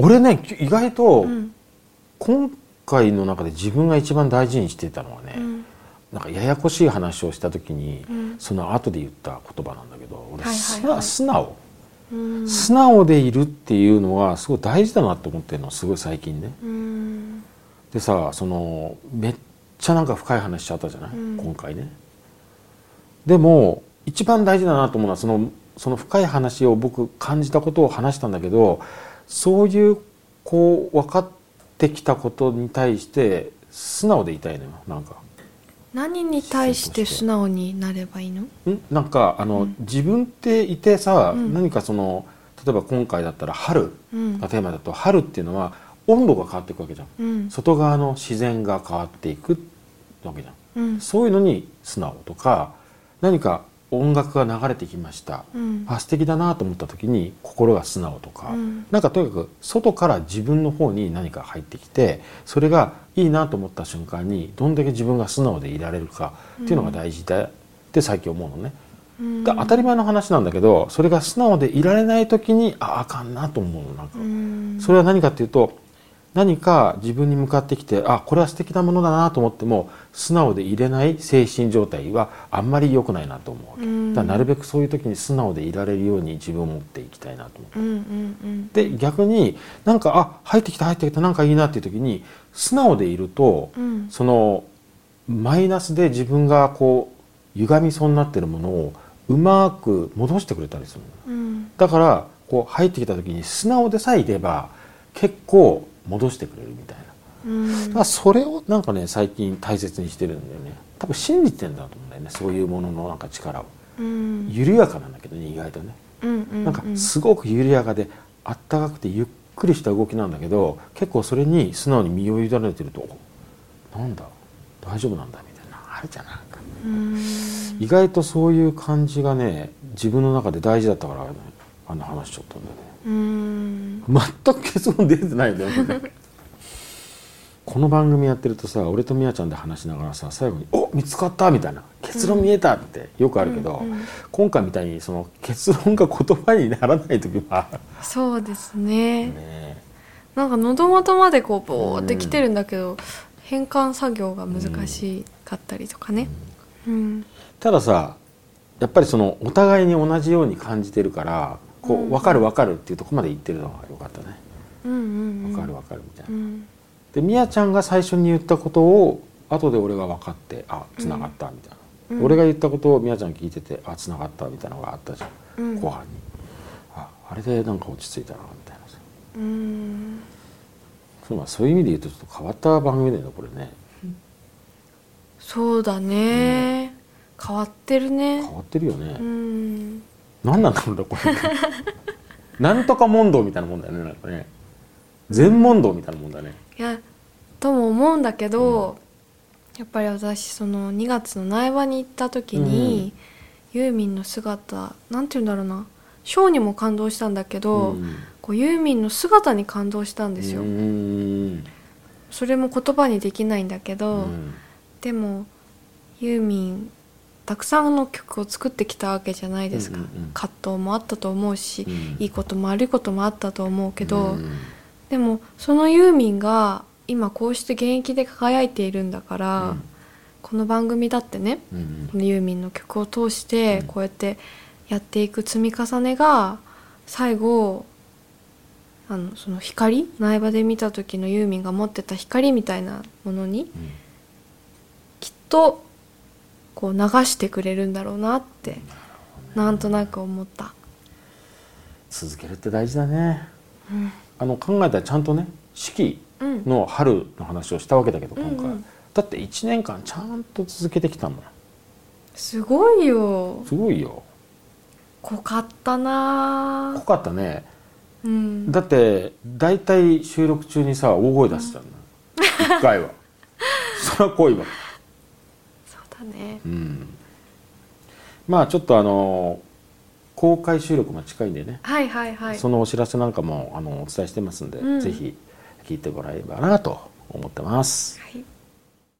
俺ね意外とうん。今回の中で自分が一番大事にしていたのはね、うん。なんかややこしい話をした時に、うん。その後で言った言葉なんだけど俺、素直。うん。素直でいるっていうのはすごい大事だなと思ってるのすごい最近ね。うん。でさそのめっちゃなんか深い話しちゃったじゃない、うん。今回ね。でも一番大事だなと思うのはそのその深い話を僕感じたことを話したんだけどそういうこう分かってきたことに対して素直でいたいのよなんか。何に対して素直になればいいの？ん？なんかあの、うん。自分っていてさ、うん。何かその例えば今回だったら春。うん。がテーマだと春っていうのは温度が変わっていくわけじゃん。うん。外側の自然が変わっていくわけじゃん。うん。そういうのに素直とか何か音楽が流れてきました、うん。あ素敵だなと思った時に心が素直とか、うん。なんかとにかく外から自分の方に何か入ってきてそれがいいなと思った瞬間にどんだけ自分が素直でいられるかっていうのが大事だって最近思うのね。うん。だ当たり前の話なんだけどそれが素直でいられない時にああかんなと思うのなんか。うん。それは何かっていうと何か自分に向かってきてあこれは素敵なものだなと思っても素直でいれない精神状態はあんまり良くないなと思うわけ、うん。だからなるべくそういう時に素直でいられるように自分を持っていきたいなと思う。うんうんうん。で逆になんかあ入ってきた入ってきたなんかいいなっていう時に素直でいると、うん。そのマイナスで自分がこう歪みそうになってるものをうまく戻してくれたりするだからこう入ってきた時に素直でさえいれば結構戻してくれるみたいな。うん。だからそれをなんかね最近大切にしてるんだよね。多分信じてんだと思うんだよねそういうもののなんか力を。うん。緩やかなんだけどね意外とね。なんかすごく緩やかであったかくてゆっくりした動きなんだけど結構それに素直に身を委ねてるとなんだ大丈夫なんだみたいなあるじゃんなんか。うん。意外とそういう感じがね自分の中で大事だったから、ね、あの話しちゃったんだよね。うん全く結論出てないんだよねこの番組やってるとさ俺とみやちゃんで話しながらさ最後に「お見つかった!」みたいな「結論見えた!」ってよくあるけど、うんうん今回みたいにその結論が言葉にならない時はそうですね。ねなんか喉元までこうボーってきてるんだけど、変換作業が難しかったりとかね。うん。たださやっぱりそのお互いに同じように感じてるからこう分かる分かるっていうところまで言ってるのがよかったね。うんうんうん。分かる分かるみたいな。うん。でみやちゃんが最初に言ったことを後で俺が分かってあつながったみたいな、うん。俺が言ったことをみやちゃん聞いててあつながったみたいなのがあったじゃん、うん。後半に。ああれでなんか落ち着いたなみたいなさ。うん。そうまあそういう意味で言うとちょっと変わった番組だよねこれね。そうだね、変わってるね。変わってるよね、うん何なんだろうねこれ。なんとか問答みたいなもんだよねなんかね。全問答みたいなもんだね。いやとも思うんだけど、やっぱり私その2月の苗場に行った時に、ユーミンの姿なんて言うんだろうな。ショーにも感動したんだけど、うん。こうユーミンの姿に感動したんですよ、うん。それも言葉にできないんだけど、うん。でもユーミンたくさんの曲を作ってきたわけじゃないですか、うんうんうん。葛藤もあったと思うし、うん。いいことも悪いこともあったと思うけど、うんでもそのユーミンが今こうして現役で輝いているんだから、うん。この番組だってねうん。このユーミンの曲を通してうん。こうやってやっていく積み重ねが最後あのその光苗場で見た時のユーミンが持ってた光みたいなものにうん。きっとこう流してくれるんだろうなってなんとなく思った。続けるって大事だね。うん。あの考えたらちゃんとね四季うん。の春の話をしたわけだけど今回、うん。うんだって1年間ちゃんと続けてきたもん。すごいよ。すごいよ。濃かったな。濃かったね。うん。だって大体収録中にさ大声出してたん。だ、1回は。そりゃ濃いわね。うん。まあちょっとあの公開収録も近いんでね、はいはいはい。そのお知らせなんかもあのお伝えしてますんで、うん。ぜひ聞いてもらえればなと思ってます。はい